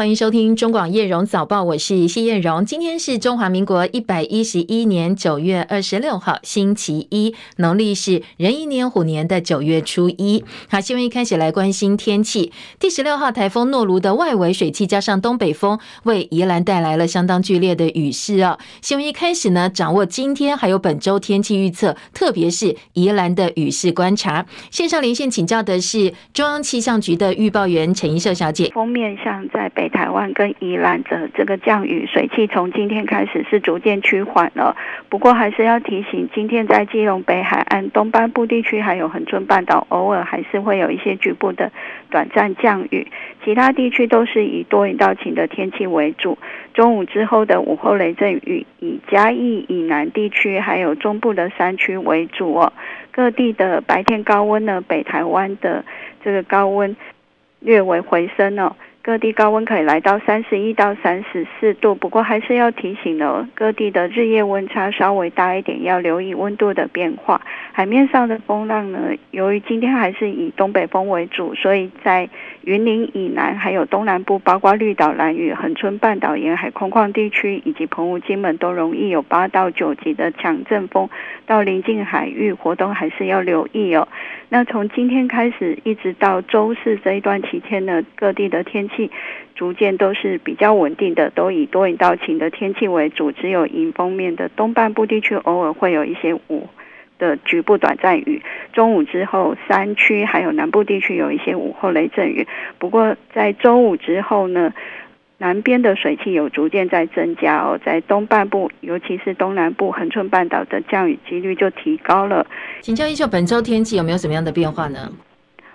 欢迎收听中广叶荣早报，我是谢叶荣。今天是中华民国一百一十一年九月二十六号，星期一，农历是壬寅年虎年的九月初一。好，新闻一开始来关心天气。第十六号台风诺卢的外围水汽加上东北风，为宜兰带来了相当剧烈的雨势啊。新闻一开始呢，掌握今天还有本周天气预测，特别是宜兰的雨势观察。线上连线请教的是中央气象局的预报员陈怡秀小姐。封面上在北台湾跟宜兰的这个降雨水汽，从今天开始是逐渐趋缓了。不过还是要提醒，今天在基隆北海岸东半部地区还有恒春半岛，偶尔还是会有一些局部的短暂降雨。其他地区都是以多云到晴的天气为主。中午之后的午后雷阵雨，以嘉义以南地区还有中部的山区为主哦。各地的白天高温呢，北台湾的这个高温略微回升哦。各地高温可以来到三十一到三十四度，不过还是要提醒的，各地的日夜温差稍微大一点，要留意温度的变化。海面上的风浪呢，由于今天还是以东北风为主，所以在云林以南还有东南部，包括绿岛、兰屿、恒春半岛沿海空旷地区以及澎湖、金门，都容易有八到九级的强阵风。到临近海域活动还是要留意哦。那从今天开始一直到周四这一段期间呢，各地的天气逐渐都是比较稳定的，都以多云到晴的天气为主。只有迎风面的东半部地区偶尔会有一些雾的局部短暂雨，中午之后山区还有南部地区有一些午后雷阵雨。不过在周五之后呢，南边的水汽有逐渐在增加哦，在东半部，尤其是东南部恒春半岛的降雨几率就提高了。请教一下，本周天气有没有什么样的变化呢？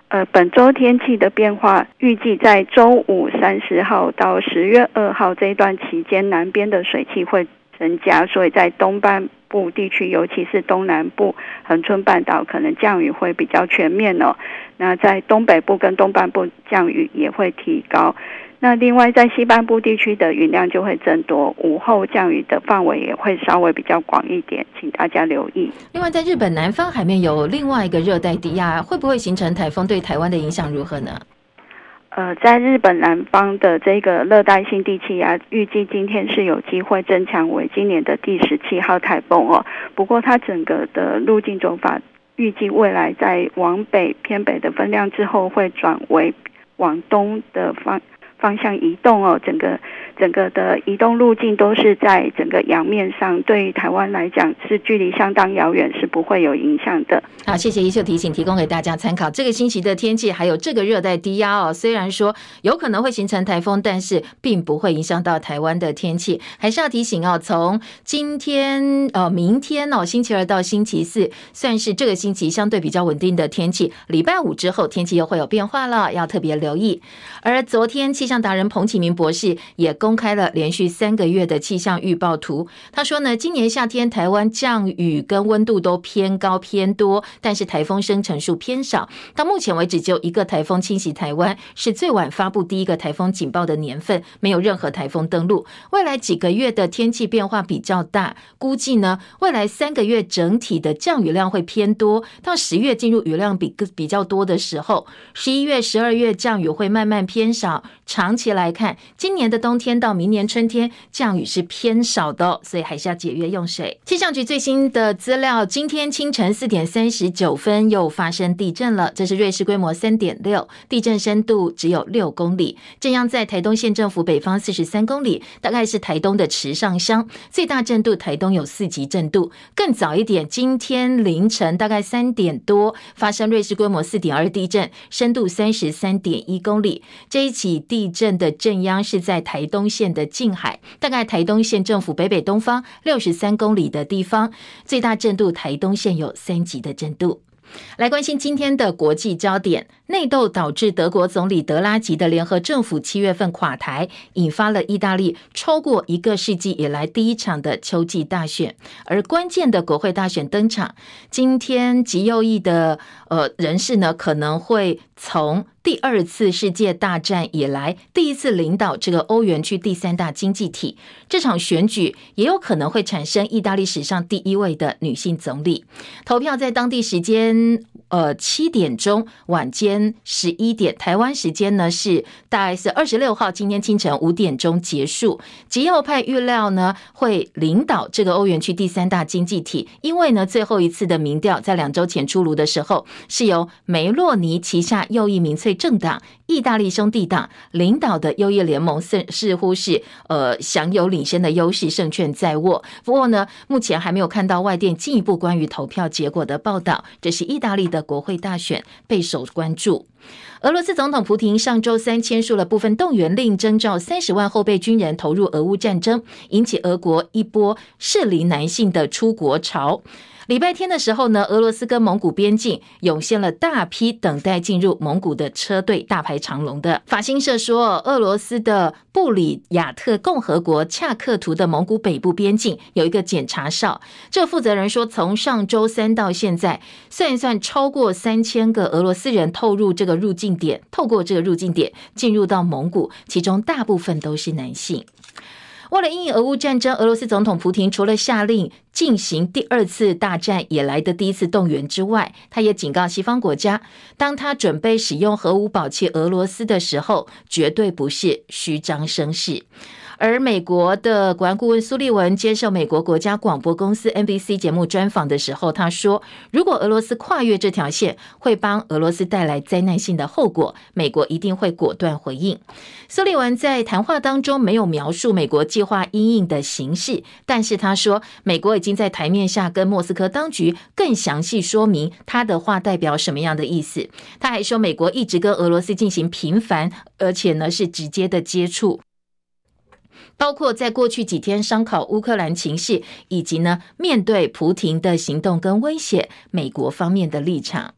呃，本周天气的变化，预计在周五三十号到十月二号这一段期间，南边的水汽会增加，所以在东半部地区，尤其是东南部恒春半岛，可能降雨会比较全面哦。那在东北部跟东半部降雨也会提高。那另外，在西半部地区的云量就会增多，午后降雨的范围也会稍微比较广一点，请大家留意。另外，在日本南方海面有另外一个热带低压，会不会形成台风？对台湾的影响如何呢？呃，在日本南方的这个热带性地气压，预计今天是有机会增强为今年的第十七号台风哦。不过，它整个的路径走法，预计未来在往北偏北的分量之后，会转为往东的方。方向移动哦，整个整个的移动路径都是在整个洋面上，对于台湾来讲是距离相当遥远，是不会有影响的。好，谢谢一秀提醒，提供给大家参考。这个星期的天气还有这个热带低压哦，虽然说有可能会形成台风，但是并不会影响到台湾的天气。还是要提醒哦，从今天呃明天哦星期二到星期四，算是这个星期相对比较稳定的天气。礼拜五之后天气又会有变化了，要特别留意。而昨天气象达人彭启明博士也公开了连续三个月的气象预报图。他说呢，今年夏天台湾降雨跟温度都偏高偏多，但是台风生成数偏少。到目前为止，只有一个台风侵袭台湾，是最晚发布第一个台风警报的年份，没有任何台风登陆。未来几个月的天气变化比较大，估计呢，未来三个月整体的降雨量会偏多。到十月进入雨量比比较多的时候，十一月、十二月降雨会慢慢。偏少，长期来看，今年的冬天到明年春天降雨是偏少的，所以还是要节约用水。气象局最新的资料，今天清晨四点三十九分又发生地震了，这是瑞士规模三点六，地震深度只有六公里，震央在台东县政府北方四十三公里，大概是台东的池上乡，最大震度台东有四级震度。更早一点，今天凌晨大概三点多发生瑞士规模四点二地震，深度三十三点一公里。这一起地震的震央是在台东县的近海，大概台东县政府北北东方六十三公里的地方，最大震度台东县有三级的震度。来关心今天的国际焦点，内斗导致德国总理德拉吉的联合政府七月份垮台，引发了意大利超过一个世纪以来第一场的秋季大选，而关键的国会大选登场，今天极右翼的呃人士呢可能会从。第二次世界大战以来第一次领导这个欧元区第三大经济体。这场选举也有可能会产生意大利史上第一位的女性总理。投票在当地时间呃七点钟，晚间十一点，台湾时间呢是大概是二十六号今天清晨五点钟结束。极右派预料呢会领导这个欧元区第三大经济体，因为呢最后一次的民调在两周前出炉的时候，是由梅洛尼旗下右翼民粹政党意大利兄弟党领导的右翼联盟似似乎是呃享有领先的优势，胜券在握。不过呢，目前还没有看到外电进一步关于投票结果的报道。这是意大利的国会大选备受关注。俄罗斯总统普廷上周三签署了部分动员令，征召三十万后备军人投入俄乌战争，引起俄国一波适龄男性的出国潮。礼拜天的时候呢，俄罗斯跟蒙古边境涌现了大批等待进入蒙古的车队，大排长龙的。法新社说，俄罗斯的布里亚特共和国恰克图的蒙古北部边境有一个检查哨，这负责人说，从上周三到现在，算一算，超过三千个俄罗斯人透入这个入境点，透过这个入境点进入到蒙古，其中大部分都是男性。为了因应俄乌战争，俄罗斯总统普廷除了下令进行第二次大战以来的第一次动员之外，他也警告西方国家，当他准备使用核武保器俄罗斯的时候，绝对不是虚张声势。而美国的国安顾问苏利文接受美国国家广播公司 NBC 节目专访的时候，他说：“如果俄罗斯跨越这条线，会帮俄罗斯带来灾难性的后果，美国一定会果断回应。”苏利文在谈话当中没有描述美国计划因应的形式，但是他说，美国已经在台面下跟莫斯科当局更详细说明他的话代表什么样的意思。他还说，美国一直跟俄罗斯进行频繁而且呢是直接的接触。包括在过去几天商讨乌克兰情势，以及呢面对普廷的行动跟威胁，美国方面的立场。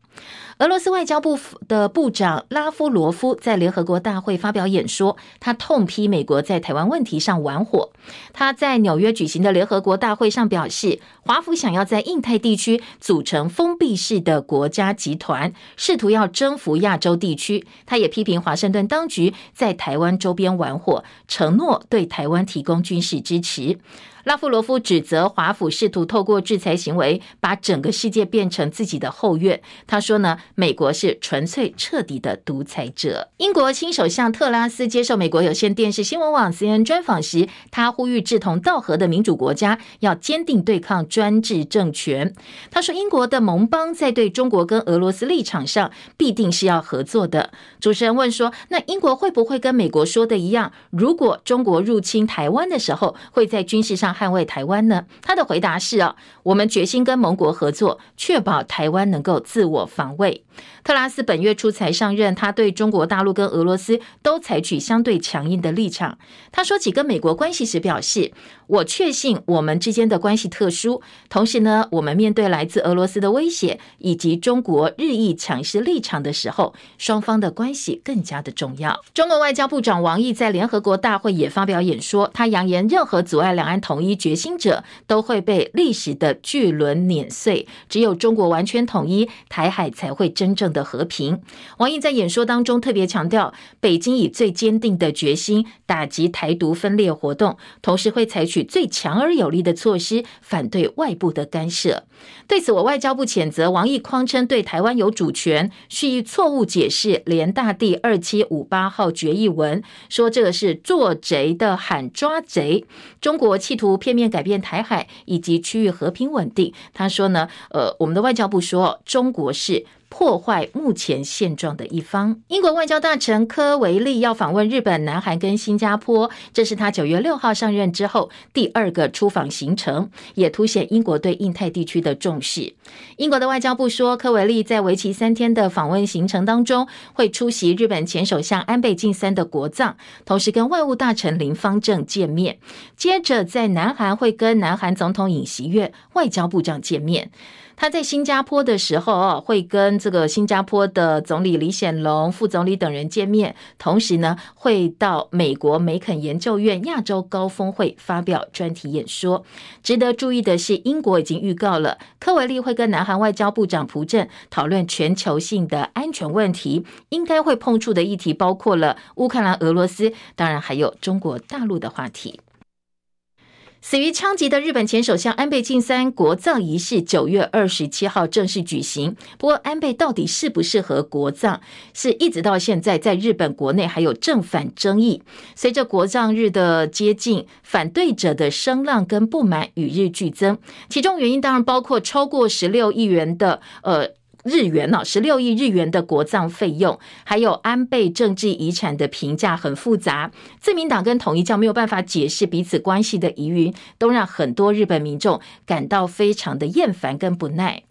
俄罗斯外交部的部长拉夫罗夫在联合国大会发表演说，他痛批美国在台湾问题上玩火。他在纽约举行的联合国大会上表示，华府想要在印太地区组成封闭式的国家集团，试图要征服亚洲地区。他也批评华盛顿当局在台湾周边玩火，承诺对台湾提供军事支持。拉夫罗夫指责华府试图透过制裁行为，把整个世界变成自己的后院。他说呢，美国是纯粹彻底的独裁者。英国新首相特拉斯接受美国有线电视新闻网 CNN 专访时，他呼吁志同道合的民主国家要坚定对抗专制政权。他说，英国的盟邦在对中国跟俄罗斯立场上必定是要合作的。主持人问说，那英国会不会跟美国说的一样，如果中国入侵台湾的时候，会在军事上捍卫台湾呢？他的回答是：啊，我们决心跟盟国合作，确保台湾能够自我防卫。特拉斯本月初才上任，他对中国大陆跟俄罗斯都采取相对强硬的立场。他说起跟美国关系时表示：“我确信我们之间的关系特殊，同时呢，我们面对来自俄罗斯的威胁以及中国日益强势立场的时候，双方的关系更加的重要。”中国外交部长王毅在联合国大会也发表演说，他扬言任何阻碍两岸统一决心者都会被历史的巨轮碾碎，只有中国完全统一，台海才会真。正的和平。王毅在演说当中特别强调，北京以最坚定的决心打击台独分裂活动，同时会采取最强而有力的措施反对外部的干涉。对此，我外交部谴责王毅谎称对台湾有主权，蓄意错误解释联大第二七五八号决议文，说这个是做贼的喊抓贼。中国企图片面改变台海以及区域和平稳定。他说呢，呃，我们的外交部说中国是。破坏目前现状的一方。英国外交大臣科维利要访问日本、南韩跟新加坡，这是他九月六号上任之后第二个出访行程，也凸显英国对印太地区的重视。英国的外交部说，科维利在为期三天的访问行程当中，会出席日本前首相安倍晋三的国葬，同时跟外务大臣林方正见面。接着在南韩会跟南韩总统尹锡悦、外交部长见面。他在新加坡的时候哦，会跟这个新加坡的总理李显龙、副总理等人见面，同时呢，会到美国梅肯研究院亚洲高峰会发表专题演说。值得注意的是，英国已经预告了，科维利会跟南韩外交部长朴正讨论全球性的安全问题，应该会碰触的议题包括了乌克兰、俄罗斯，当然还有中国大陆的话题。死于枪击的日本前首相安倍晋三国葬仪式九月二十七号正式举行。不过，安倍到底适不适合国葬，是一直到现在在日本国内还有正反争议。随着国葬日的接近，反对者的声浪跟不满与日俱增。其中原因当然包括超过十六亿元的呃。日元呢，十六亿日元的国葬费用，还有安倍政治遗产的评价很复杂。自民党跟统一教没有办法解释彼此关系的疑云，都让很多日本民众感到非常的厌烦跟不耐。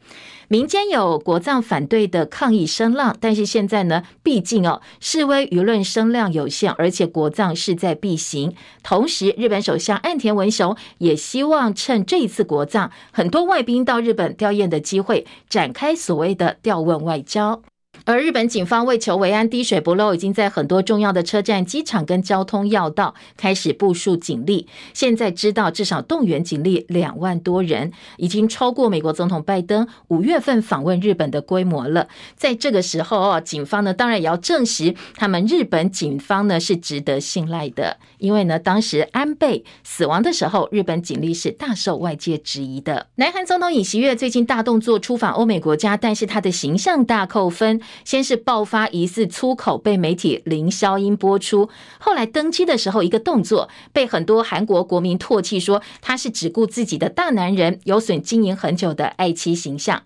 民间有国葬反对的抗议声浪，但是现在呢，毕竟哦，示威舆论声量有限，而且国葬势在必行。同时，日本首相岸田文雄也希望趁这一次国葬，很多外宾到日本吊唁的机会，展开所谓的调问外交。而日本警方为求维安滴水不漏，已经在很多重要的车站、机场跟交通要道开始部署警力。现在知道至少动员警力两万多人，已经超过美国总统拜登五月份访问日本的规模了。在这个时候哦，警方呢当然也要证实他们日本警方呢是值得信赖的，因为呢当时安倍死亡的时候，日本警力是大受外界质疑的。南韩总统尹锡悦最近大动作出访欧美国家，但是他的形象大扣分。先是爆发疑似粗口被媒体零消音播出，后来登机的时候一个动作被很多韩国国民唾弃，说他是只顾自己的大男人，有损经营很久的爱妻形象。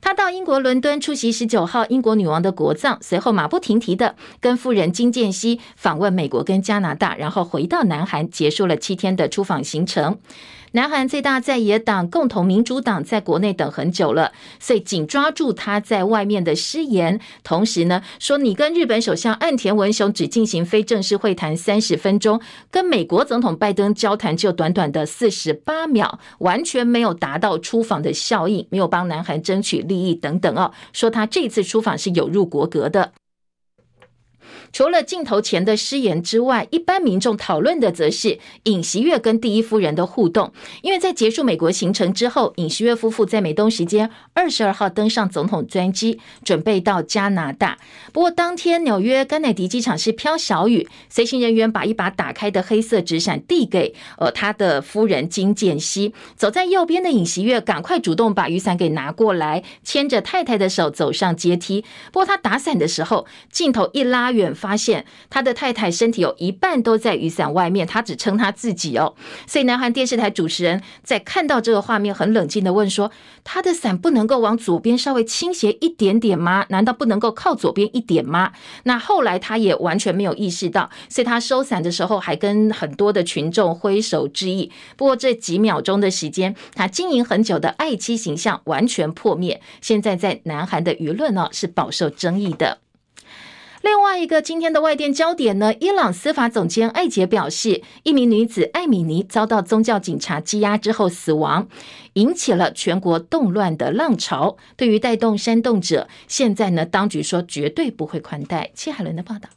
他到英国伦敦出席十九号英国女王的国葬，随后马不停蹄的跟夫人金建熙访问美国跟加拿大，然后回到南韩，结束了七天的出访行程。南韩最大在野党共同民主党在国内等很久了，所以紧抓住他在外面的失言，同时呢说你跟日本首相岸田文雄只进行非正式会谈三十分钟，跟美国总统拜登交谈就短短的四十八秒，完全没有达到出访的效应，没有帮南韩争取利益等等哦，说他这次出访是有入国格的。除了镜头前的失言之外，一般民众讨论的则是尹锡悦跟第一夫人的互动。因为在结束美国行程之后，尹锡悦夫妇在美东时间二十二号登上总统专机，准备到加拿大。不过当天纽约甘乃迪机场是飘小雨，随行人员把一把打开的黑色纸伞递给呃他的夫人金建熙。走在右边的尹锡悦赶快主动把雨伞给拿过来，牵着太太的手走上阶梯。不过他打伞的时候，镜头一拉远。发现他的太太身体有一半都在雨伞外面，他只撑他自己哦。所以南韩电视台主持人在看到这个画面，很冷静的问说：“他的伞不能够往左边稍微倾斜一点点吗？难道不能够靠左边一点吗？”那后来他也完全没有意识到，所以他收伞的时候还跟很多的群众挥手致意。不过这几秒钟的时间，他经营很久的爱妻形象完全破灭，现在在南韩的舆论呢是饱受争议的。另外一个今天的外电焦点呢，伊朗司法总监艾杰表示，一名女子艾米尼遭到宗教警察羁押之后死亡，引起了全国动乱的浪潮。对于带动煽动者，现在呢，当局说绝对不会宽待。切海伦的报道。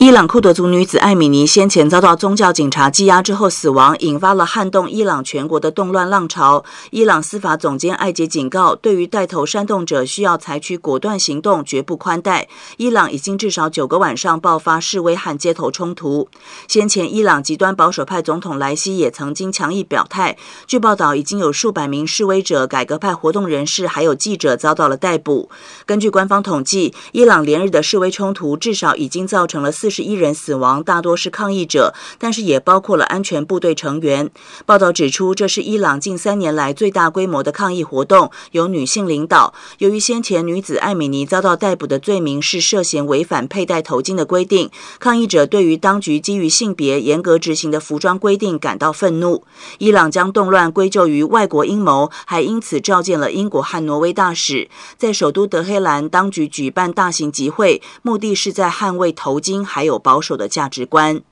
伊朗库德族女子艾米尼先前遭到宗教警察羁押之后死亡，引发了撼动伊朗全国的动乱浪潮。伊朗司法总监艾杰警告，对于带头煽动者，需要采取果断行动，绝不宽待。伊朗已经至少九个晚上爆发示威和街头冲突。先前，伊朗极端保守派总统莱西也曾经强硬表态。据报道，已经有数百名示威者、改革派活动人士还有记者遭到了逮捕。根据官方统计，伊朗连日的示威冲突至少已经造成了四。四十一人死亡，大多是抗议者，但是也包括了安全部队成员。报道指出，这是伊朗近三年来最大规模的抗议活动，由女性领导。由于先前女子艾米尼遭到逮捕的罪名是涉嫌违反佩戴头巾的规定，抗议者对于当局基于性别严格执行的服装规定感到愤怒。伊朗将动乱归咎于外国阴谋，还因此召见了英国和挪威大使，在首都德黑兰，当局举办大型集会，目的是在捍卫头巾。还还有保守的价值观。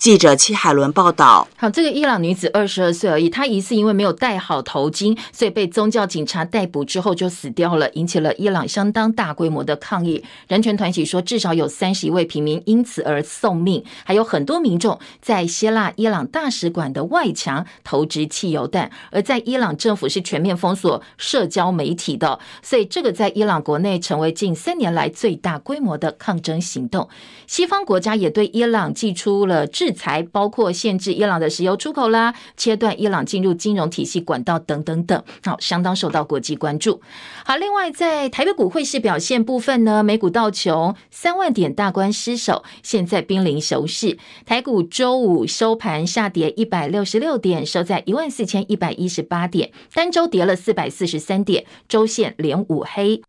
记者戚海伦报道。好，这个伊朗女子二十二岁而已，她疑似因为没有戴好头巾，所以被宗教警察逮捕之后就死掉了，引起了伊朗相当大规模的抗议。人权团体说，至少有三十一位平民因此而送命，还有很多民众在希腊伊朗大使馆的外墙投掷汽油弹。而在伊朗政府是全面封锁社交媒体的，所以这个在伊朗国内成为近三年来最大规模的抗争行动。西方国家也对伊朗寄出了制裁，包括限制伊朗的石油出口啦，切断伊朗进入金融体系管道等等等，好，相当受到国际关注。好，另外在台北股汇市表现部分呢，美股道琼三万点大关失守，现在濒临休市。台股周五收盘下跌一百六十六点，收在一万四千一百一十八点，单周跌了四百四十三点，周线连五黑。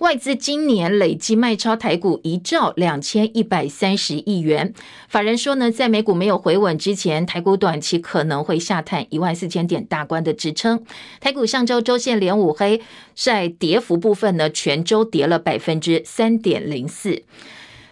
外资今年累计卖超台股一兆两千一百三十亿元。法人说呢，在美股没有回稳之前，台股短期可能会下探一万四千点大关的支撑。台股上周周线连五黑，在跌幅部分呢，全周跌了百分之三点零四。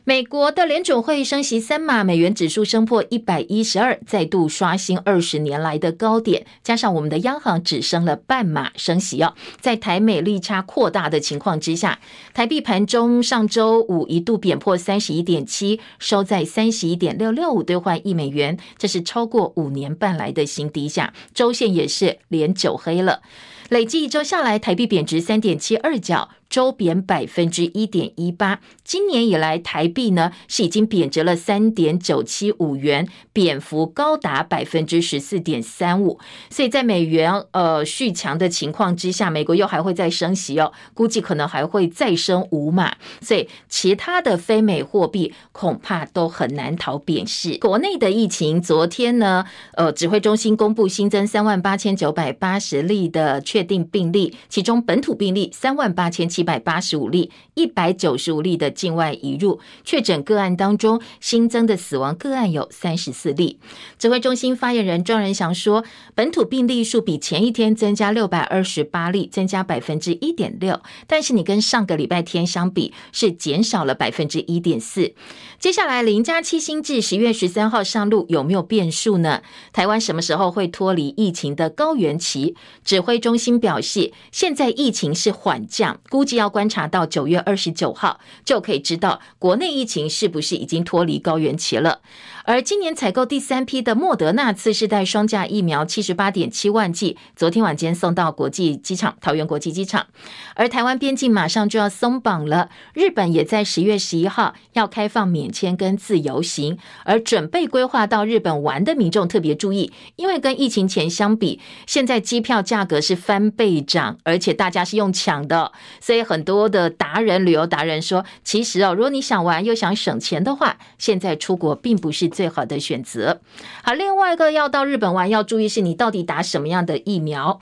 美国的联准会升息三码，美元指数升破一百一十二，再度刷新二十年来的高点。加上我们的央行只升了半码升息哦，在台美利差扩大的情况之下，台币盘中上周五一度贬破三十一点七，收在三十一点六六五兑换一美元，这是超过五年半来的新低价。周线也是连九黑了，累计一周下来，台币贬值三点七二角。周贬百分之一点一八，今年以来台币呢是已经贬值了三点九七五元，贬幅高达百分之十四点三五。所以在美元呃续强的情况之下，美国又还会再升息哦，估计可能还会再升五码。所以其他的非美货币恐怕都很难逃贬势。国内的疫情，昨天呢，呃，指挥中心公布新增三万八千九百八十例的确定病例，其中本土病例三万八千七。一百八十五例，一百九十五例的境外移入确诊个案当中，新增的死亡个案有三十四例。指挥中心发言人庄人祥说，本土病例数比前一天增加六百二十八例，增加百分之一点六。但是你跟上个礼拜天相比，是减少了百分之一点四。接下来零加七新制十月十三号上路，有没有变数呢？台湾什么时候会脱离疫情的高原期？指挥中心表示，现在疫情是缓降，估计。要观察到九月二十九号，就可以知道国内疫情是不是已经脱离高原期了。而今年采购第三批的莫德纳次世代双价疫苗七十八点七万剂，昨天晚间送到国际机场桃园国际机场。而台湾边境马上就要松绑了，日本也在十月十一号要开放免签跟自由行。而准备规划到日本玩的民众特别注意，因为跟疫情前相比，现在机票价格是翻倍涨，而且大家是用抢的，所以很多的达人、旅游达人说，其实哦，如果你想玩又想省钱的话，现在出国并不是最好的选择。好，另外一个要到日本玩要注意是，你到底打什么样的疫苗？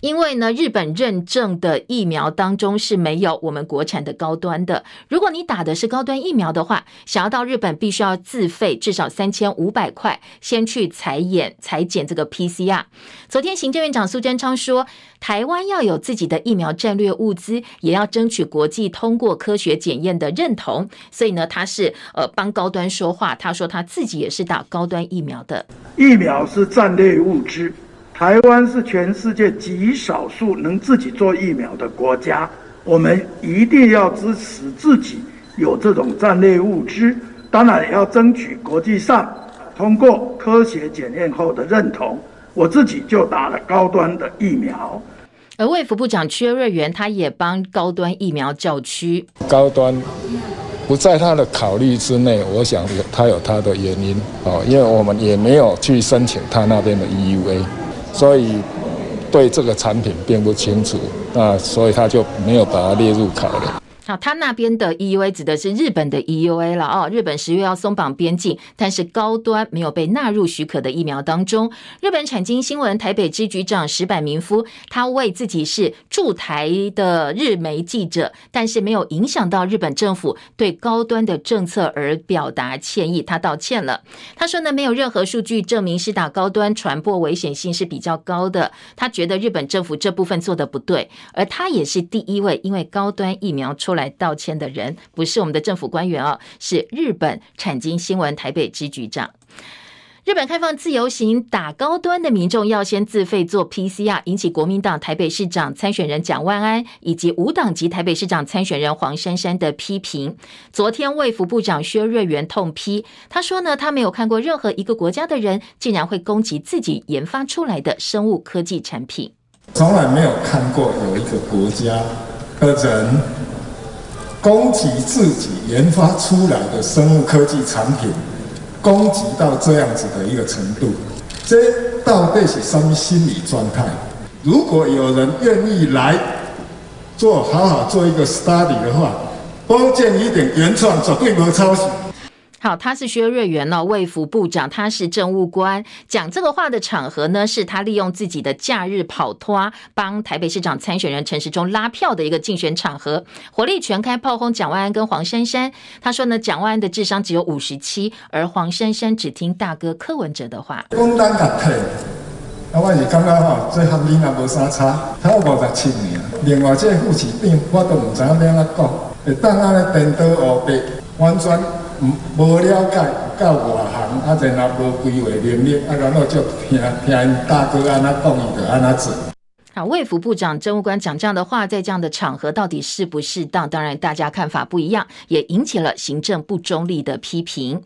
因为呢，日本认证的疫苗当中是没有我们国产的高端的。如果你打的是高端疫苗的话，想要到日本必须要自费至少三千五百块，先去采验采检这个 PCR。昨天行政院长苏贞昌说，台湾要有自己的疫苗战略物资，也要争取国际通过科学检验的认同。所以呢，他是呃帮高端说话，他说他自己也是打高端疫苗的。疫苗是战略物资。台湾是全世界极少数能自己做疫苗的国家，我们一定要支持自己有这种战略物资，当然也要争取国际上通过科学检验后的认同。我自己就打了高端的疫苗，而卫福部长薛瑞元他也帮高端疫苗叫屈，高端不在他的考虑之内，我想有他有他的原因哦，因为我们也没有去申请他那边的 EUA。所以，对这个产品并不清楚，那所以他就没有把它列入考虑。好，他那边的 EUA 指的是日本的 EUA 了哦。日本十月要松绑边境，但是高端没有被纳入许可的疫苗当中。日本产经新闻台北支局长石坂明夫，他为自己是驻台的日媒记者，但是没有影响到日本政府对高端的政策而表达歉意，他道歉了。他说呢，没有任何数据证明施打高端传播危险性是比较高的。他觉得日本政府这部分做的不对，而他也是第一位因为高端疫苗出来道歉的人，不是我们的政府官员哦，是日本产经新闻台北支局长。日本开放自由行打高端的民众要先自费做 PCR，引起国民党台北市长参选人蒋万安以及无党籍台北市长参选人黄珊珊的批评。昨天卫福部长薛瑞元痛批，他说呢，他没有看过任何一个国家的人竟然会攻击自己研发出来的生物科技产品，从来没有看过有一个国家的人攻击自己研发出来的生物科技产品。攻击到这样子的一个程度，这到底是什么心理状态？如果有人愿意来做，好好做一个 study 的话，关键一点，原创绝对没抄袭。好，他是薛瑞元哦，卫福部长，他是政务官。讲这个话的场合呢，是他利用自己的假日跑脱，帮台北市长参选人陈时中拉票的一个竞选场合，火力全开炮轰蒋万安跟黄珊珊。他说呢，蒋万安的智商只有五十七，而黄珊珊只听大哥柯文哲的话。讲单甲配，我是感觉吼，这和你也无啥差，他五十七年。另外这副市长，我都唔知影要安怎讲，会当安尼颠倒黑白，完全。无了解，到外行，啊，然后无规划能力，啊，然后就听听大哥安那讲，伊就安那做。好，卫福部长政务官讲这样的话，在这样的场合到底适不适当？当然，大家看法不一样，也引起了行政不中立的批评。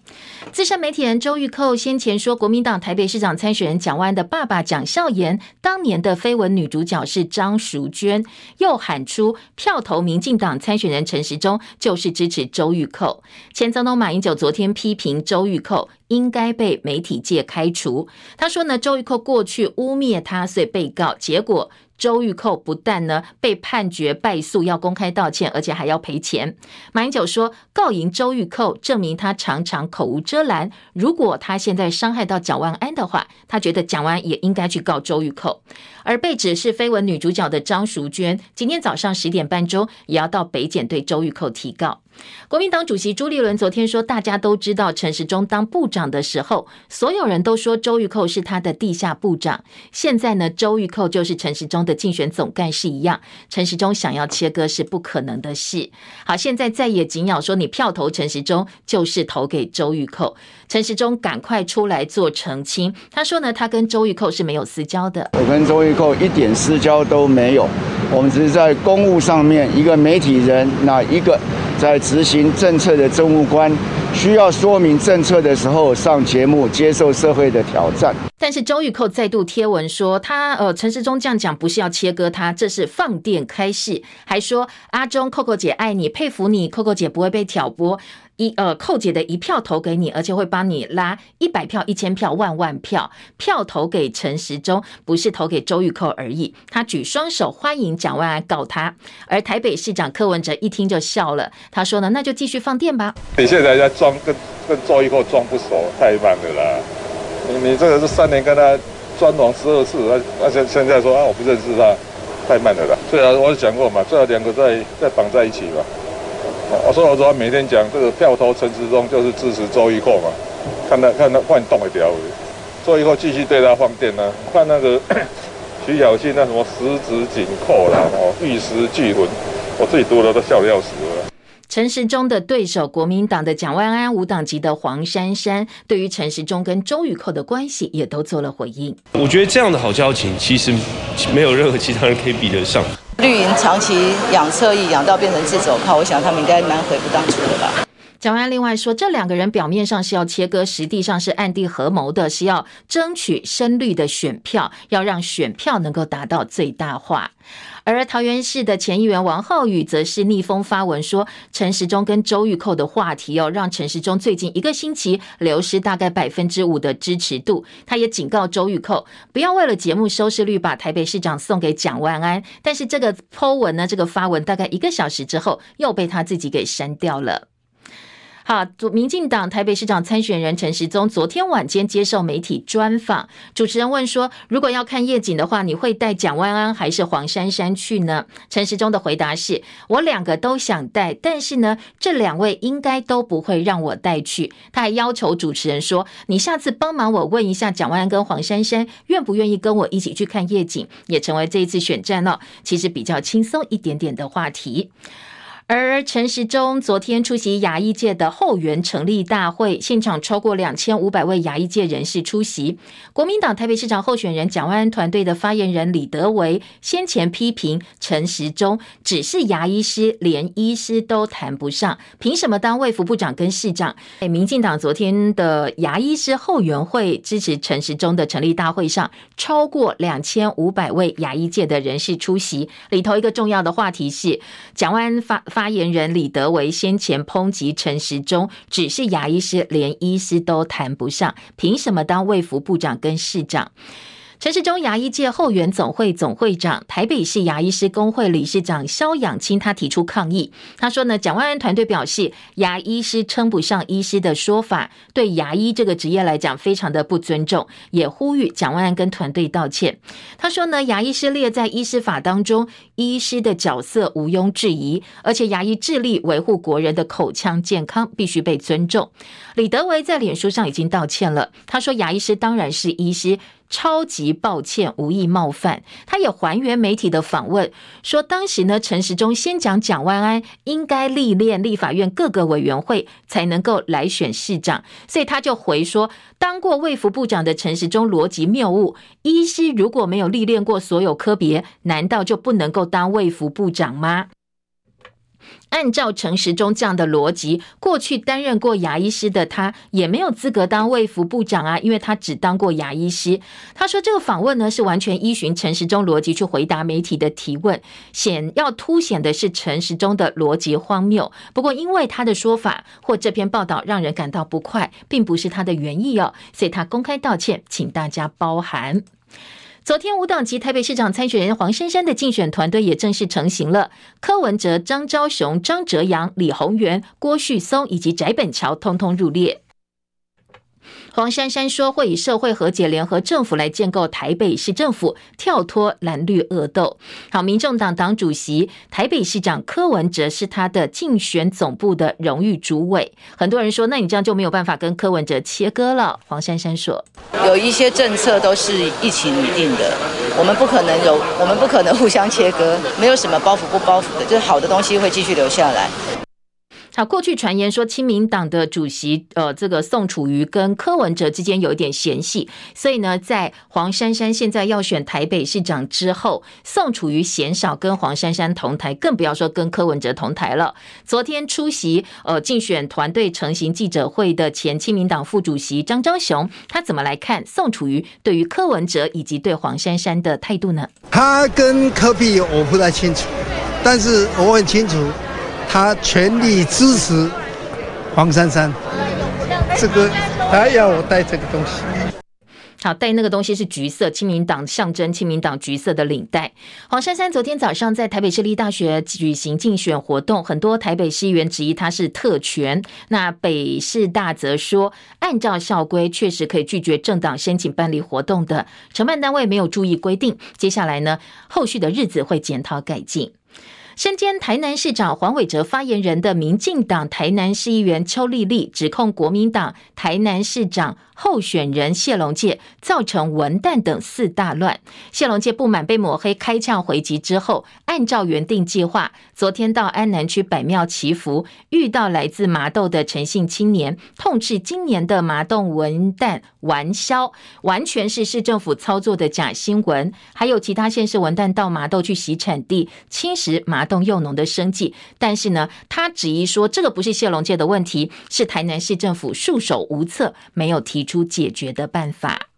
资深媒体人周玉蔻先前说，国民党台北市长参选人蒋万安的爸爸蒋孝严当年的绯闻女主角是张淑娟，又喊出票投民进党参选人陈时中就是支持周玉蔻。前总统马英九昨天批评周玉蔻。应该被媒体界开除。他说呢，周玉蔻过去污蔑他，所以被告。结果周玉蔻不但呢被判决败诉，要公开道歉，而且还要赔钱。马英九说，告赢周玉蔻，证明他常常口无遮拦。如果他现在伤害到蒋万安的话，他觉得蒋万安也应该去告周玉蔻。而被指是绯闻女主角的张淑娟，今天早上十点半钟也要到北检对周玉蔻提告。国民党主席朱立伦昨天说，大家都知道陈时中当部长的时候，所有人都说周玉蔻是他的地下部长。现在呢，周玉蔻就是陈时中的竞选总干事一样，陈时中想要切割是不可能的事。好，现在再也紧咬说，你票投陈时中就是投给周玉蔻。陈时中赶快出来做澄清，他说呢，他跟周玉蔻是没有私交的。我跟周玉蔻一点私交都没有，我们只是在公务上面一个媒体人，那一个。在执行政策的政务官需要说明政策的时候，上节目接受社会的挑战。但是周玉蔻再度贴文说，他呃陈时中这样讲不是要切割他，这是放电开戏，还说阿中扣扣姐爱你，佩服你，扣扣姐不会被挑拨。一呃，寇姐的一票投给你，而且会帮你拉一百票、一千票、万万票，票投给陈时中，不是投给周玉蔻而已。他举双手欢迎蒋万安告他，而台北市长柯文哲一听就笑了，他说呢，那就继续放电吧。你现在在装跟跟周玉蔻装不熟，太慢了啦。你你这个是三年跟他装潢十二次，那那现现在说啊我不认识他，太慢了啦。最好我讲过嘛，最好两个再再绑在一起吧。我说我说每天讲这个票投陈时中就是支持周玉蔻嘛，看他看他换动一条，周玉蔻继续对他放电呢、啊。看那个 徐小庆那什么十指紧扣啦，哦玉石俱焚，我自己读了都笑得要死了。陈时中的对手国民党的蒋万安，无党籍的黄珊珊，对于陈时中跟周玉蔻的关系也都做了回应。我觉得这样的好交情，其实没有任何其他人可以比得上。绿营长期养侧翼，养到变成自走炮，我想他们应该蛮悔不当初的吧。讲完另外说，这两个人表面上是要切割，实际上是暗地合谋的，是要争取深绿的选票，要让选票能够达到最大化。而桃园市的前议员王浩宇则是逆风发文说，陈时中跟周玉蔻的话题哦，让陈时中最近一个星期流失大概百分之五的支持度。他也警告周玉蔻，不要为了节目收视率把台北市长送给蒋万安。但是这个 po 文呢，这个发文大概一个小时之后，又被他自己给删掉了。好，民进党台北市长参选人陈时中昨天晚间接受媒体专访，主持人问说：“如果要看夜景的话，你会带蒋万安还是黄珊珊去呢？”陈时中的回答是：“我两个都想带，但是呢，这两位应该都不会让我带去。”他还要求主持人说：“你下次帮忙我问一下蒋万安跟黄珊珊愿不愿意跟我一起去看夜景，也成为这一次选战哦，其实比较轻松一点点的话题。”而陈时中昨天出席牙医界的后援成立大会，现场超过两千五百位牙医界人士出席。国民党台北市长候选人蒋万安团队的发言人李德维先前批评陈时中只是牙医师，连医师都谈不上，凭什么当卫福部长跟市长？诶民进党昨天的牙医师后援会支持陈时中的成立大会上，超过两千五百位牙医界的人士出席。里头一个重要的话题是蒋万安发发。发言人李德维先前抨击陈时中只是牙医师，连医师都谈不上，凭什么当卫福部长跟市长？陈时中牙医界后援总会总会长、台北市牙医师工会理事长萧养清，他提出抗议。他说呢，蒋万安团队表示，牙医师称不上医师的说法，对牙医这个职业来讲非常的不尊重，也呼吁蒋万安跟团队道歉。他说呢，牙医师列在医师法当中，医师的角色毋庸置疑，而且牙医致力维护国人的口腔健康，必须被尊重。李德维在脸书上已经道歉了，他说牙医师当然是医师。超级抱歉，无意冒犯。他也还原媒体的访问，说当时呢，陈时中先讲蒋万安应该历练立法院各个委员会才能够来选市长，所以他就回说，当过卫福部长的陈时中逻辑谬误，医师如果没有历练过所有科别，难道就不能够当卫福部长吗？按照陈时中这样的逻辑，过去担任过牙医师的他也没有资格当卫福部长啊，因为他只当过牙医师。他说这个访问呢是完全依循陈时中逻辑去回答媒体的提问，显要凸显的是陈时中的逻辑荒谬。不过因为他的说法或这篇报道让人感到不快，并不是他的原意哦，所以他公开道歉，请大家包涵。昨天，五党籍台北市长参选人黄珊珊的竞选团队也正式成型了。柯文哲、张昭雄、张哲阳、李宏源、郭旭松以及翟本乔通通入列。黄珊珊说会以社会和解联合政府来建构台北市政府，跳脱蓝绿恶斗。好，民众党党主席台北市长柯文哲是他的竞选总部的荣誉主委。很多人说，那你这样就没有办法跟柯文哲切割了。黄珊珊说，有一些政策都是一起拟定的，我们不可能有，我们不可能互相切割，没有什么包袱不包袱的，就是好的东西会继续留下来。好，过去传言说，亲民党的主席呃，这个宋楚瑜跟柯文哲之间有一点嫌隙，所以呢，在黄珊珊现在要选台北市长之后，宋楚瑜鲜少跟黄珊珊同台，更不要说跟柯文哲同台了。昨天出席呃竞选团队成型记者会的前亲民党副主席张昭雄，他怎么来看宋楚瑜对于柯文哲以及对黄珊珊的态度呢？他跟柯比我不太清楚，但是我很清楚。他全力支持黄珊珊，这个他要我带这个东西。好，带那个东西是橘色，亲民党象征亲民党橘色的领带。黄珊珊昨天早上在台北市立大学举行竞选活动，很多台北市议员质疑他是特权。那北市大则说，按照校规确实可以拒绝政党申请办理活动的，承办单位没有注意规定。接下来呢，后续的日子会检讨改进。身兼台南市长黄伟哲发言人的民进党台南市议员邱丽丽指控国民党台南市长候选人谢龙介造成文旦等四大乱。谢龙介不满被抹黑，开枪回击之后，按照原定计划，昨天到安南区百庙祈福，遇到来自麻豆的陈姓青年，痛斥今年的麻豆文旦完销，完全是市政府操作的假新闻。还有其他县市文旦到麻豆去洗产地，侵蚀麻豆幼农的生计，但是呢，他质疑说这个不是谢龙介的问题，是台南市政府束手无策，没有提出解决的办法。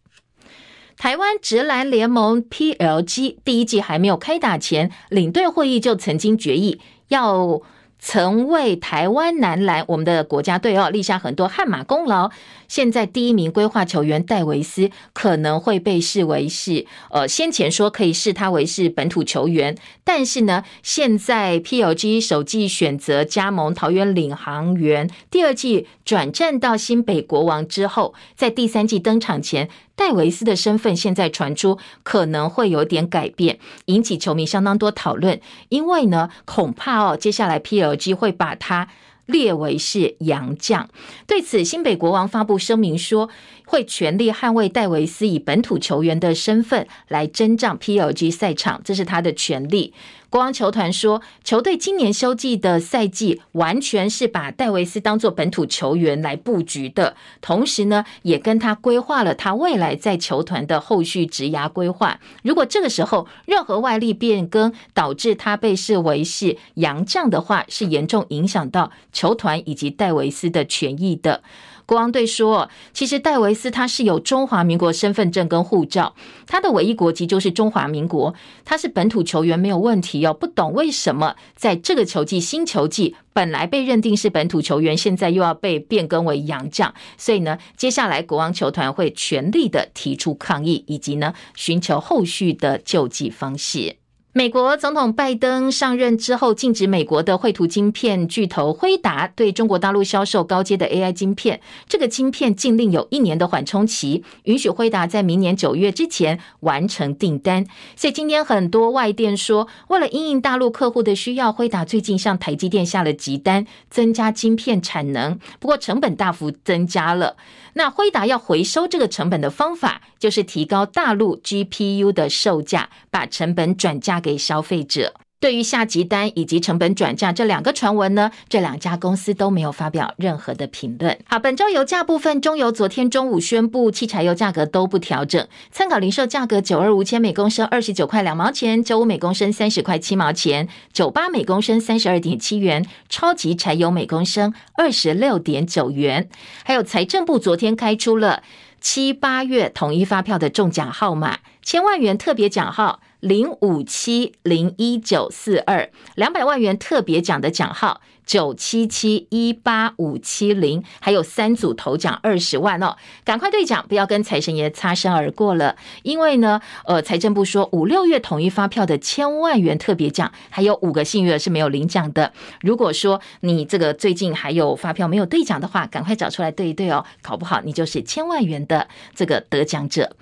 台湾直篮联盟 PLG 第一季还没有开打前，领队会议就曾经决议要。曾为台湾男篮，我们的国家队哦，立下很多汗马功劳。现在第一名规划球员戴维斯可能会被视为是，呃，先前说可以视他为是本土球员，但是呢，现在 PLG 首季选择加盟桃园领航员，第二季转战到新北国王之后，在第三季登场前。戴维斯的身份现在传出可能会有点改变，引起球迷相当多讨论。因为呢，恐怕哦，接下来 PLG 会把他列为是洋将。对此，新北国王发布声明说，会全力捍卫戴维斯以本土球员的身份来征战 PLG 赛场，这是他的权利。国王球团说，球队今年休季的赛季完全是把戴维斯当作本土球员来布局的，同时呢，也跟他规划了他未来在球团的后续职涯规划。如果这个时候任何外力变更导致他被视为是洋将的话，是严重影响到球团以及戴维斯的权益的。国王队说：“其实戴维斯他是有中华民国身份证跟护照，他的唯一国籍就是中华民国，他是本土球员没有问题哦。不懂为什么在这个球季新球季本来被认定是本土球员，现在又要被变更为洋将，所以呢，接下来国王球团会全力的提出抗议，以及呢寻求后续的救济方式。”美国总统拜登上任之后，禁止美国的绘图晶片巨头辉达对中国大陆销售高阶的 AI 晶片。这个晶片禁令有一年的缓冲期，允许辉达在明年九月之前完成订单。所以今天很多外电说，为了因应大陆客户的需要，辉达最近向台积电下了急单，增加晶片产能。不过成本大幅增加了。那辉达要回收这个成本的方法，就是提高大陆 GPU 的售价，把成本转嫁给消费者。对于下急单以及成本转嫁这两个传闻呢，这两家公司都没有发表任何的评论。好，本周油价部分，中油昨天中午宣布，汽柴油价格都不调整，参考零售价格九二五千每公升二十九块两毛钱，九五每公升三十块七毛钱，九八每公升三十二点七元，超级柴油每公升二十六点九元。还有财政部昨天开出了七八月统一发票的中奖号码，千万元特别奖号。零五七零一九四二，两百万元特别奖的奖号九七七一八五七零，还有三组头奖二十万哦，赶快兑奖，不要跟财神爷擦身而过了。因为呢，呃，财政部说五六月统一发票的千万元特别奖，还有五个幸运儿是没有领奖的。如果说你这个最近还有发票没有兑奖的话，赶快找出来兑一兑哦，搞不好你就是千万元的这个得奖者。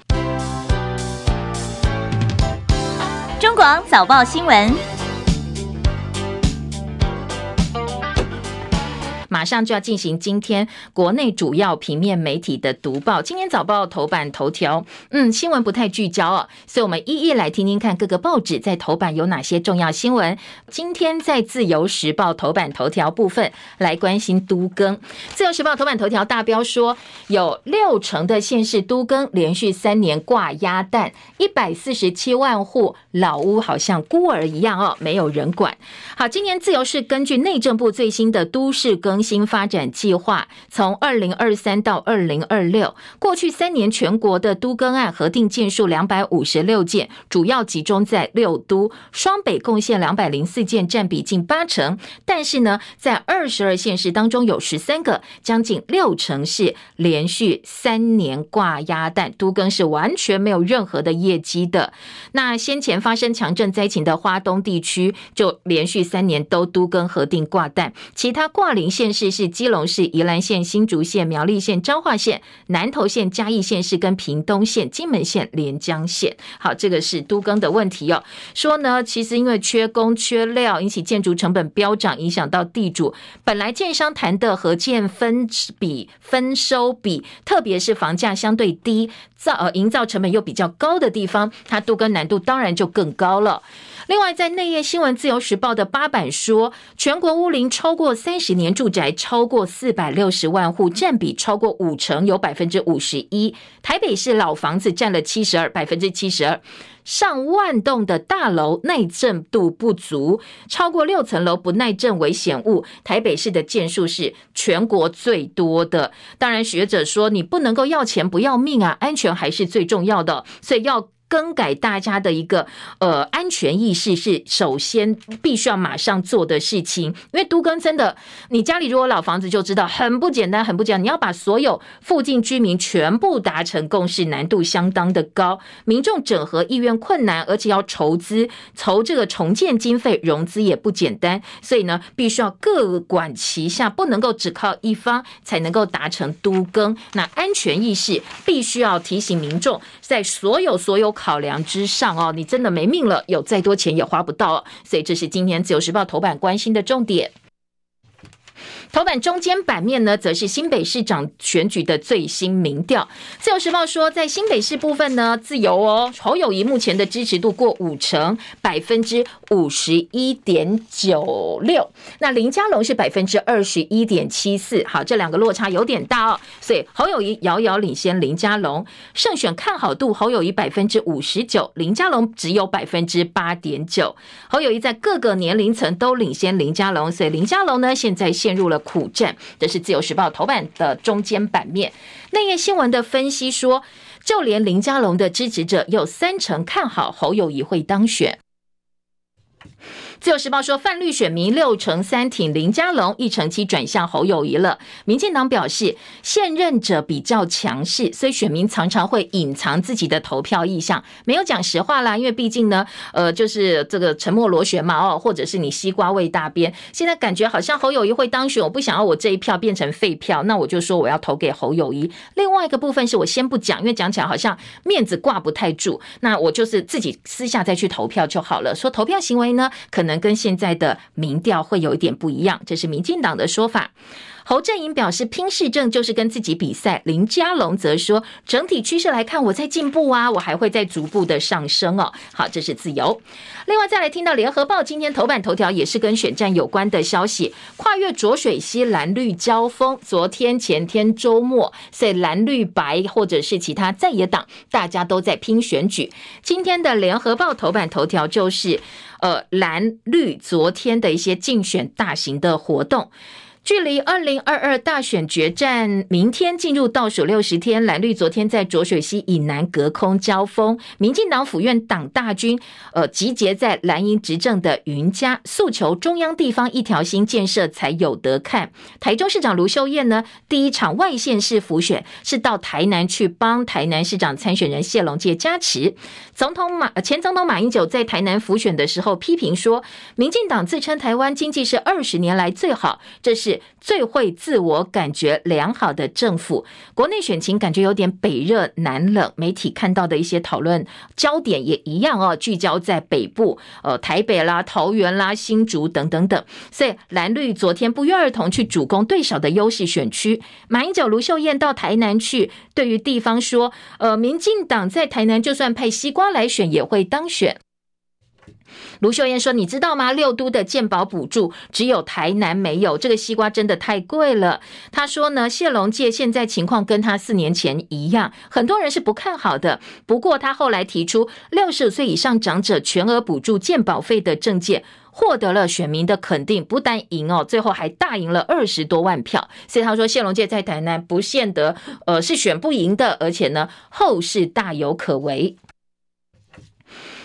中广早报新闻。马上就要进行今天国内主要平面媒体的读报。今天早报头版头条，嗯，新闻不太聚焦哦，所以我们一一来听听看各个报纸在头版有哪些重要新闻。今天在自由时报头版头条部分来关心都更。自由时报头版头条大标说，有六成的县市都更连续三年挂鸭蛋，一百四十七万户老屋好像孤儿一样哦，没有人管。好，今年自由是根据内政部最新的都市更新发展计划从二零二三到二零二六，过去三年全国的都更案核定件数两百五十六件，主要集中在六都，双北贡献两百零四件，占比近八成。但是呢，在二十二县市当中，有十三个，将近六成是连续三年挂鸭蛋，都更是完全没有任何的业绩的。那先前发生强震灾情的花东地区，就连续三年都都更核定挂蛋，其他挂零县。市是基隆市、宜兰县、新竹县、苗栗县、彰化县、南投县、嘉义县市跟屏东县、金门县、连江县。好，这个是都更的问题哦。说呢，其实因为缺工、缺料，引起建筑成本飙涨，影响到地主。本来建商谈的合建分比、分收比，特别是房价相对低、造呃营造成本又比较高的地方，它都更难度当然就更高了。另外，在内页新闻，《自由时报》的八版说，全国屋龄超过三十年住宅超过四百六十万户，占比超过五成，有百分之五十一。台北市老房子占了七十二，百分之七十二。上万栋的大楼耐震度不足，超过六层楼不耐震危险物。台北市的建数是全国最多的。当然，学者说你不能够要钱不要命啊，安全还是最重要的，所以要。更改大家的一个呃安全意识是首先必须要马上做的事情，因为都更真的，你家里如果老房子就知道很不简单，很不简单。你要把所有附近居民全部达成共识，难度相当的高，民众整合意愿困难，而且要筹资筹这个重建经费，融资也不简单。所以呢，必须要各管齐下，不能够只靠一方才能够达成都更。那安全意识必须要提醒民众，在所有所有。考量之上哦，你真的没命了，有再多钱也花不到，所以这是今天自由时报头版关心的重点。头版中间版面呢，则是新北市长选举的最新民调。自由时报说，在新北市部分呢，自由哦，侯友谊目前的支持度过五成，百分之五十一点九六。那林佳龙是百分之二十一点七四。好，这两个落差有点大哦，所以侯友谊遥遥领先林佳龙。胜选看好度，侯友谊百分之五十九，林佳龙只有百分之八点九。侯友谊在各个年龄层都领先林佳龙，所以林佳龙呢，现在陷入了苦战，这是自由时报头版的中间版面。内页新闻的分析说，就连林佳龙的支持者有三成看好侯友谊会当选。自由时报说，泛绿选民六成三挺林佳龙，一成七转向侯友谊了。民进党表示，现任者比较强势，所以选民常常会隐藏自己的投票意向，没有讲实话啦。因为毕竟呢，呃，就是这个沉默螺旋嘛，哦，或者是你西瓜味大边。现在感觉好像侯友谊会当选，我不想要我这一票变成废票，那我就说我要投给侯友谊。另外一个部分是我先不讲，因为讲起来好像面子挂不太住，那我就是自己私下再去投票就好了。说投票行为呢，可能。能跟现在的民调会有一点不一样，这是民进党的说法。侯阵营表示，拼市政就是跟自己比赛。林佳龙则说，整体趋势来看，我在进步啊，我还会再逐步的上升哦。好，这是自由。另外，再来听到联合报今天头版头条也是跟选战有关的消息，跨越浊水溪蓝绿交锋。昨天、前天周末，所以蓝绿白或者是其他在野党，大家都在拼选举。今天的联合报头版头条就是，呃，蓝绿昨天的一些竞选大型的活动。距离二零二二大选决战明天进入倒数六十天，蓝绿昨天在浊水溪以南隔空交锋，民进党府院党大军呃集结在蓝营执政的云嘉，诉求中央地方一条心建设才有得看。台中市长卢秀燕呢，第一场外县市辅选是到台南去帮台南市长参选人谢龙介加持。总统马前总统马英九在台南辅选的时候批评说，民进党自称台湾经济是二十年来最好，这是。最会自我感觉良好的政府，国内选情感觉有点北热南冷。媒体看到的一些讨论焦点也一样哦，聚焦在北部，呃，台北啦、桃园啦、新竹等等等。所以蓝绿昨天不约而同去主攻对手的优势选区。马英九、卢秀燕到台南去，对于地方说，呃，民进党在台南就算派西瓜来选，也会当选。卢秀燕说：“你知道吗？六都的健保补助只有台南没有，这个西瓜真的太贵了。”他说呢，谢龙介现在情况跟他四年前一样，很多人是不看好的。不过他后来提出六十五岁以上长者全额补助健保费的政见，获得了选民的肯定，不但赢哦，最后还大赢了二十多万票。所以他说，谢龙介在台南不见得呃是选不赢的，而且呢后势大有可为。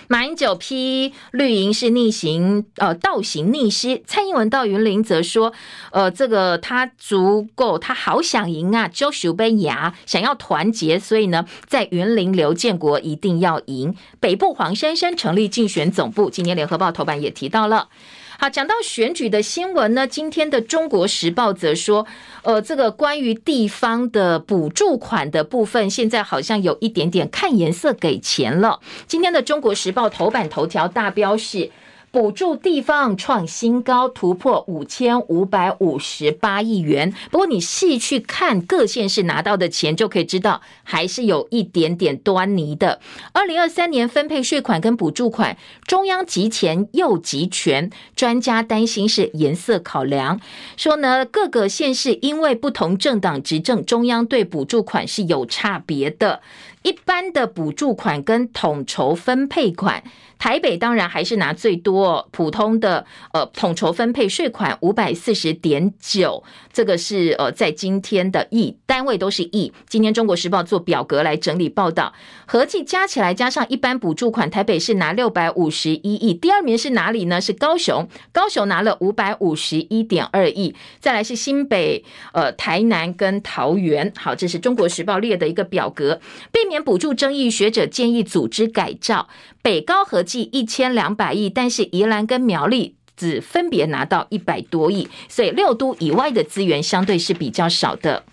马英九批绿营是逆行，呃，倒行逆施。蔡英文到云林则说，呃，这个他足够，他好想赢啊，就手杯牙，想要团结，所以呢，在云林刘建国一定要赢。北部黄珊珊成立竞选总部，今天联合报头版也提到了。好，讲到选举的新闻呢，今天的中国时报则说，呃，这个关于地方的补助款的部分，现在好像有一点点看颜色给钱了。今天的中国时报头版头条大标是。补助地方创新高，突破五千五百五十八亿元。不过你细去看各县市拿到的钱，就可以知道还是有一点点端倪的。二零二三年分配税款跟补助款，中央集钱又集权，专家担心是颜色考量，说呢各个县市因为不同政党执政，中央对补助款是有差别的。一般的补助款跟统筹分配款，台北当然还是拿最多。普通的呃统筹分配税款五百四十点九，这个是呃在今天的亿单位都是亿。今天中国时报做表格来整理报道，合计加起来加上一般补助款，台北是拿六百五十一亿。第二名是哪里呢？是高雄，高雄拿了五百五十一点二亿。再来是新北、呃台南跟桃园。好，这是中国时报列的一个表格，避免。补助争议，学者建议组织改造。北高合计一千两百亿，但是宜兰跟苗栗只分别拿到一百多亿，所以六都以外的资源相对是比较少的。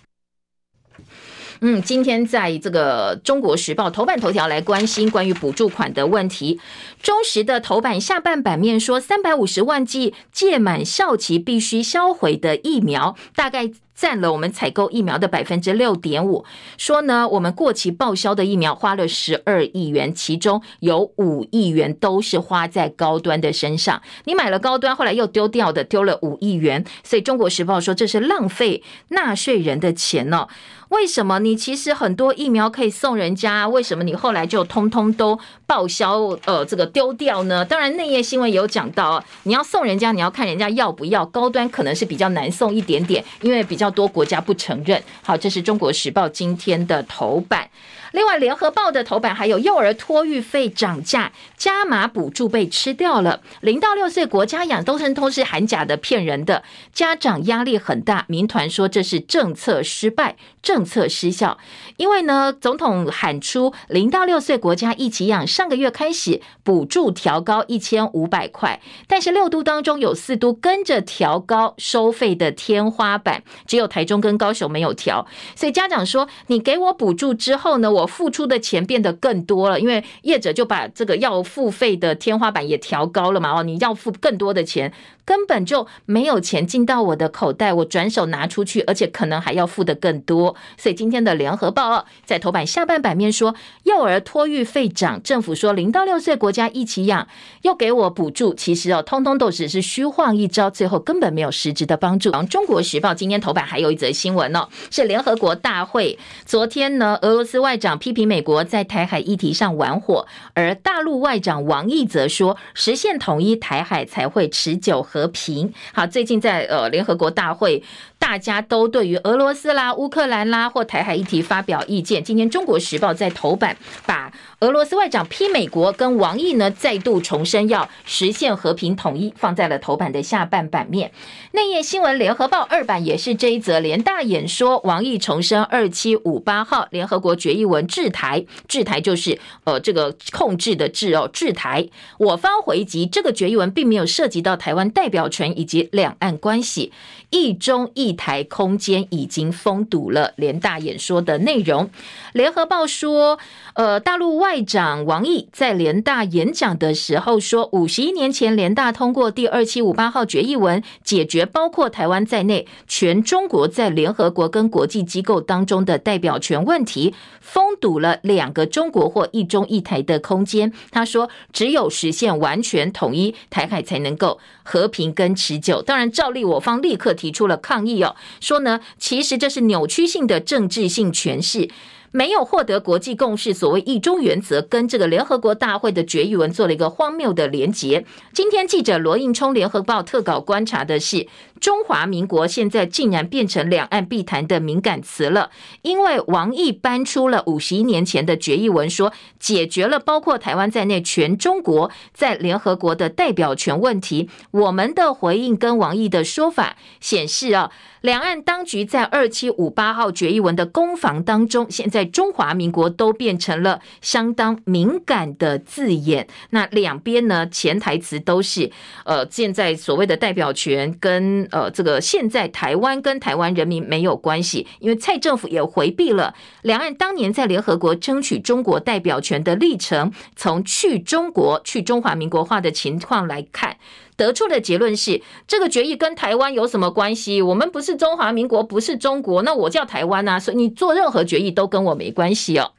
嗯，今天在这个中国时报头版头条来关心关于补助款的问题。中时的头版下半版面说，三百五十万剂届满效期必须销毁的疫苗，大概。占了我们采购疫苗的百分之六点五，说呢，我们过期报销的疫苗花了十二亿元，其中有五亿元都是花在高端的身上。你买了高端，后来又丢掉的，丢了五亿元，所以《中国时报》说这是浪费纳税人的钱呢。为什么你其实很多疫苗可以送人家？为什么你后来就通通都报销？呃，这个丢掉呢？当然，内页新闻有讲到，你要送人家，你要看人家要不要。高端可能是比较难送一点点，因为比较多国家不承认。好，这是中国时报今天的头版。另外，联合报的头版还有幼儿托育费涨价，加码补助被吃掉了。零到六岁国家养，都是都是喊假的、骗人的，家长压力很大。民团说这是政策失败、政策失效。因为呢，总统喊出零到六岁国家一起养，上个月开始补助调高一千五百块，但是六都当中有四都跟着调高收费的天花板，只有台中跟高雄没有调。所以家长说，你给我补助之后呢，我付出的钱变得更多了，因为业者就把这个要付费的天花板也调高了嘛。哦，你要付更多的钱。根本就没有钱进到我的口袋，我转手拿出去，而且可能还要付得更多。所以今天的联合报在头版下半版面说，幼儿托育费涨，政府说零到六岁国家一起养，又给我补助，其实哦，通通都只是虚晃一招，最后根本没有实质的帮助。然后中国时报今天头版还有一则新闻哦，是联合国大会昨天呢，俄罗斯外长批评美国在台海议题上玩火，而大陆外长王毅则说，实现统一台海才会持久。和平好，最近在呃联合国大会，大家都对于俄罗斯啦、乌克兰啦或台海议题发表意见。今天《中国时报》在头版把俄罗斯外长批美国跟王毅呢再度重申要实现和平统一，放在了头版的下半版面。内页新闻，《联合报》二版也是这一则联大演说，王毅重申二七五八号联合国决议文制台，制台就是呃这个控制的制哦，制台。我方回击这个决议文并没有涉及到台湾代表权以及两岸关系。一中一台空间已经封堵了。联大演说的内容，联合报说，呃，大陆外长王毅在联大演讲的时候说，五十一年前联大通过第二七五八号决议文，解决包括台湾在内全中国在联合国跟国际机构当中的代表权问题，封堵了两个中国或一中一台的空间。他说，只有实现完全统一，台海才能够和平跟持久。当然，照例我方立刻。提出了抗议哦，说呢，其实这是扭曲性的政治性诠释。没有获得国际共识，所谓一中原则跟这个联合国大会的决议文做了一个荒谬的连结。今天记者罗应冲联合报特稿观察的是，中华民国现在竟然变成两岸必谈的敏感词了，因为王毅搬出了五十一年前的决议文，说解决了包括台湾在内全中国在联合国的代表权问题。我们的回应跟王毅的说法显示啊。两岸当局在二七五八号决议文的攻防当中，现在中华民国都变成了相当敏感的字眼。那两边呢，潜台词都是，呃，现在所谓的代表权跟呃这个现在台湾跟台湾人民没有关系，因为蔡政府也回避了两岸当年在联合国争取中国代表权的历程，从去中国、去中华民国化的情况来看。得出的结论是，这个决议跟台湾有什么关系？我们不是中华民国，不是中国，那我叫台湾啊，所以你做任何决议都跟我没关系哦。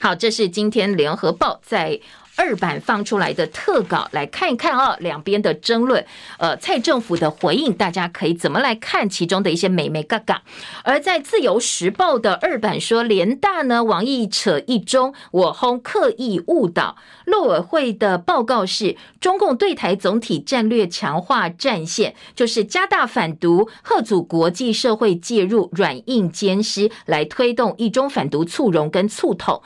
好，这是今天联合报在。二版放出来的特稿，来看一看啊，两边的争论，呃，蔡政府的回应，大家可以怎么来看其中的一些美眉嘎嘎？而在自由时报的二版说，联大呢，王毅扯一中，我轰刻意误导。陆委会的报告是，中共对台总体战略强化战线，就是加大反独，吓阻国际社会介入，软硬兼施，来推动一中反独促融跟促统。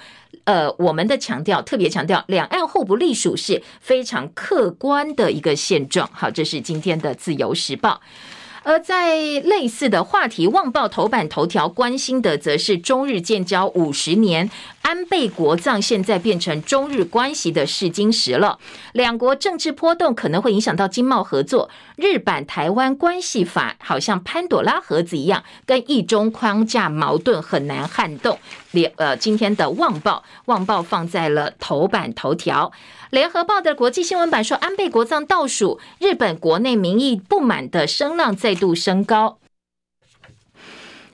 呃，我们的强调特别强调，两岸互不隶属是非常客观的一个现状。好，这是今天的自由时报。而在类似的话题，《旺报》头版头条关心的则是中日建交五十年，安倍国葬现在变成中日关系的试金石了。两国政治波动可能会影响到经贸合作。日版台湾关系法好像潘朵拉盒子一样，跟一中框架矛盾很难撼动。联呃，今天的《旺报》，《旺报》放在了头版头条。联合报的国际新闻版说，安倍国葬倒数，日本国内民意不满的声浪再度升高。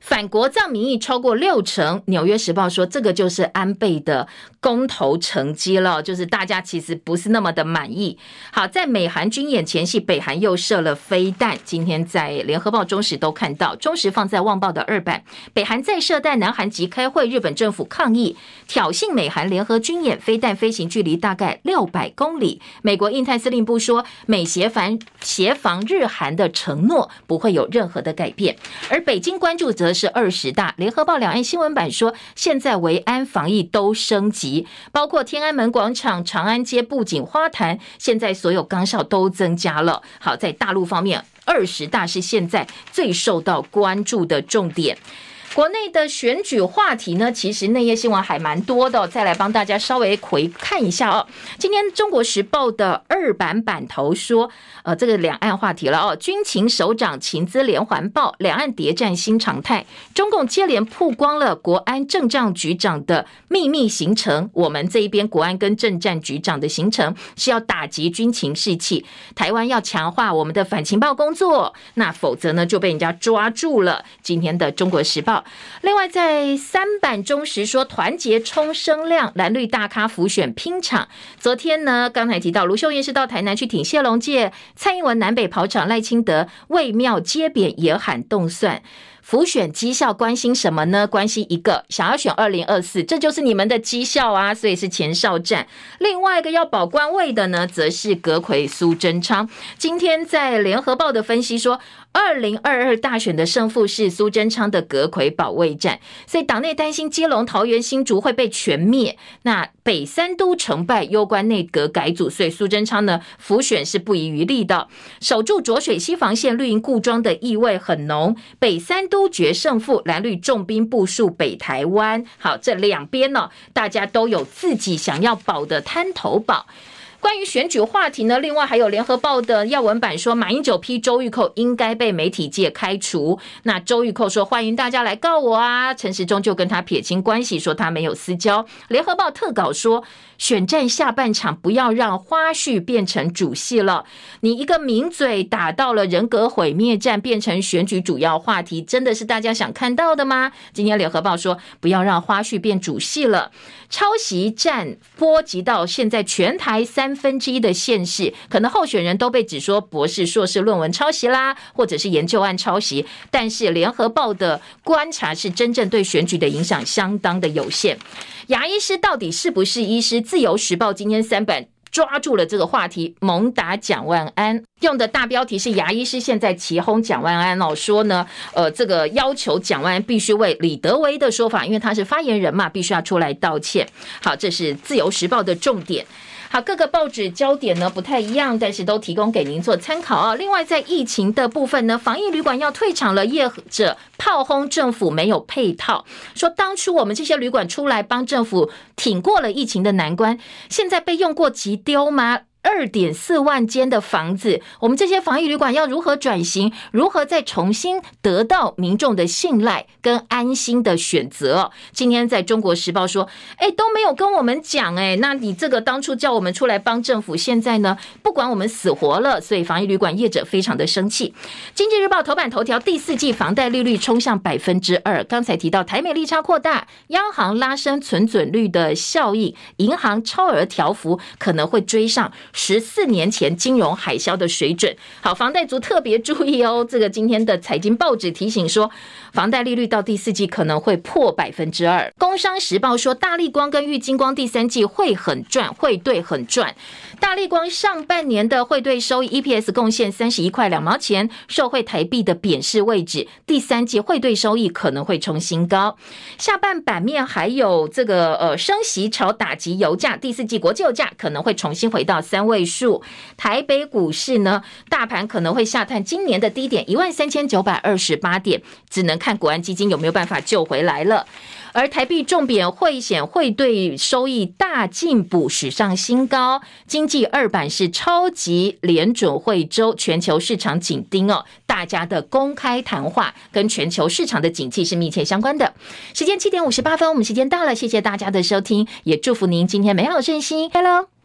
反国葬民意超过六成，《纽约时报》说这个就是安倍的公投成绩了，就是大家其实不是那么的满意。好，在美韩军演前夕，北韩又射了飞弹。今天在《联合报》、中时都看到，中时放在《旺报》的二版，北韩再射弹，南韩急开会，日本政府抗议挑衅美韩联合军演，飞弹飞行距离大概六百公里。美国印太司令部说，美协防协防日韩的承诺不会有任何的改变，而北京关注则。是二十大，联合报两岸新闻版说，现在维安防疫都升级，包括天安门广场、长安街、布景花坛，现在所有高校都增加了。好，在大陆方面，二十大是现在最受到关注的重点。国内的选举话题呢，其实内页新闻还蛮多的，再来帮大家稍微回看一下哦。今天《中国时报》的二版版头说，呃，这个两岸话题了哦，军情首长情资连环报，两岸谍战新常态，中共接连曝光了国安政战局长的秘密行程。我们这一边国安跟政战局长的行程是要打击军情士气，台湾要强化我们的反情报工作，那否则呢就被人家抓住了。今天的《中国时报》。另外，在三版中时说团结冲声量，蓝绿大咖浮选拼场。昨天呢，刚才提到卢秀燕是到台南去挺谢龙介，蔡英文南北跑场，赖清德为庙接扁也喊动算。浮选绩效关心什么呢？关心一个想要选二零二四，这就是你们的绩效啊，所以是前哨战。另外一个要保官位的呢，则是阁揆苏贞昌。今天在联合报的分析说，二零二二大选的胜负是苏贞昌的阁魁保卫战，所以党内担心基隆、桃园、新竹会被全灭。那北三都成败攸关内阁改组，所以苏贞昌呢浮选是不遗余力的，守住浊水溪防线，绿营固庄的意味很浓。北三。都决胜负，蓝绿重兵部署北台湾。好，这两边呢，大家都有自己想要保的滩头堡。关于选举话题呢，另外还有联合报的要闻版说，马英九批周玉蔻应该被媒体界开除。那周玉蔻说欢迎大家来告我啊，陈时中就跟他撇清关系，说他没有私交。联合报特稿说。选战下半场不要让花絮变成主戏了。你一个名嘴打到了人格毁灭战，变成选举主要话题，真的是大家想看到的吗？今天联合报说不要让花絮变主戏了。抄袭战波及到现在全台三三分之一的县市，可能候选人都被指说博士、硕士论文抄袭啦，或者是研究案抄袭。但是联合报的观察是，真正对选举的影响相当的有限。牙医师到底是不是医师？自由时报今天三版抓住了这个话题，猛打蒋万安，用的大标题是“牙医师现在起哄蒋万安”哦，说呢，呃，这个要求蒋万安必须为李德维的说法，因为他是发言人嘛，必须要出来道歉。好，这是自由时报的重点。好，各个报纸焦点呢不太一样，但是都提供给您做参考啊。另外，在疫情的部分呢，防疫旅馆要退场了，业者炮轰政府没有配套，说当初我们这些旅馆出来帮政府挺过了疫情的难关，现在被用过即丢吗？二点四万间的房子，我们这些防疫旅馆要如何转型？如何再重新得到民众的信赖跟安心的选择？今天在中国时报说，哎，都没有跟我们讲，哎，那你这个当初叫我们出来帮政府，现在呢，不管我们死活了，所以防疫旅馆业者非常的生气。经济日报头版头条，第四季房贷利率冲向百分之二。刚才提到台美利差扩大，央行拉升存准率的效应，银行超额调幅可能会追上。十四年前金融海啸的水准，好，房贷族特别注意哦。这个今天的财经报纸提醒说，房贷利率到第四季可能会破百分之二。工商时报说，大力光跟玉金光第三季会很赚，汇兑很赚。大力光上半年的汇兑收益 EPS 贡献三十一块两毛钱，受惠台币的贬势位置，第三季汇兑收益可能会冲新高。下半版面还有这个呃升息潮打击油价，第四季国际油价可能会重新回到三。位倍数。台北股市呢，大盘可能会下探今年的低点一万三千九百二十八点，只能看国安基金有没有办法救回来了。而台币重贬，汇险汇兑收益大进步，史上新高。经济二版是超级联准会周，全球市场紧盯哦，大家的公开谈话跟全球市场的景气是密切相关的。时间七点五十八分，我们时间到了，谢谢大家的收听，也祝福您今天美好顺心。Hello。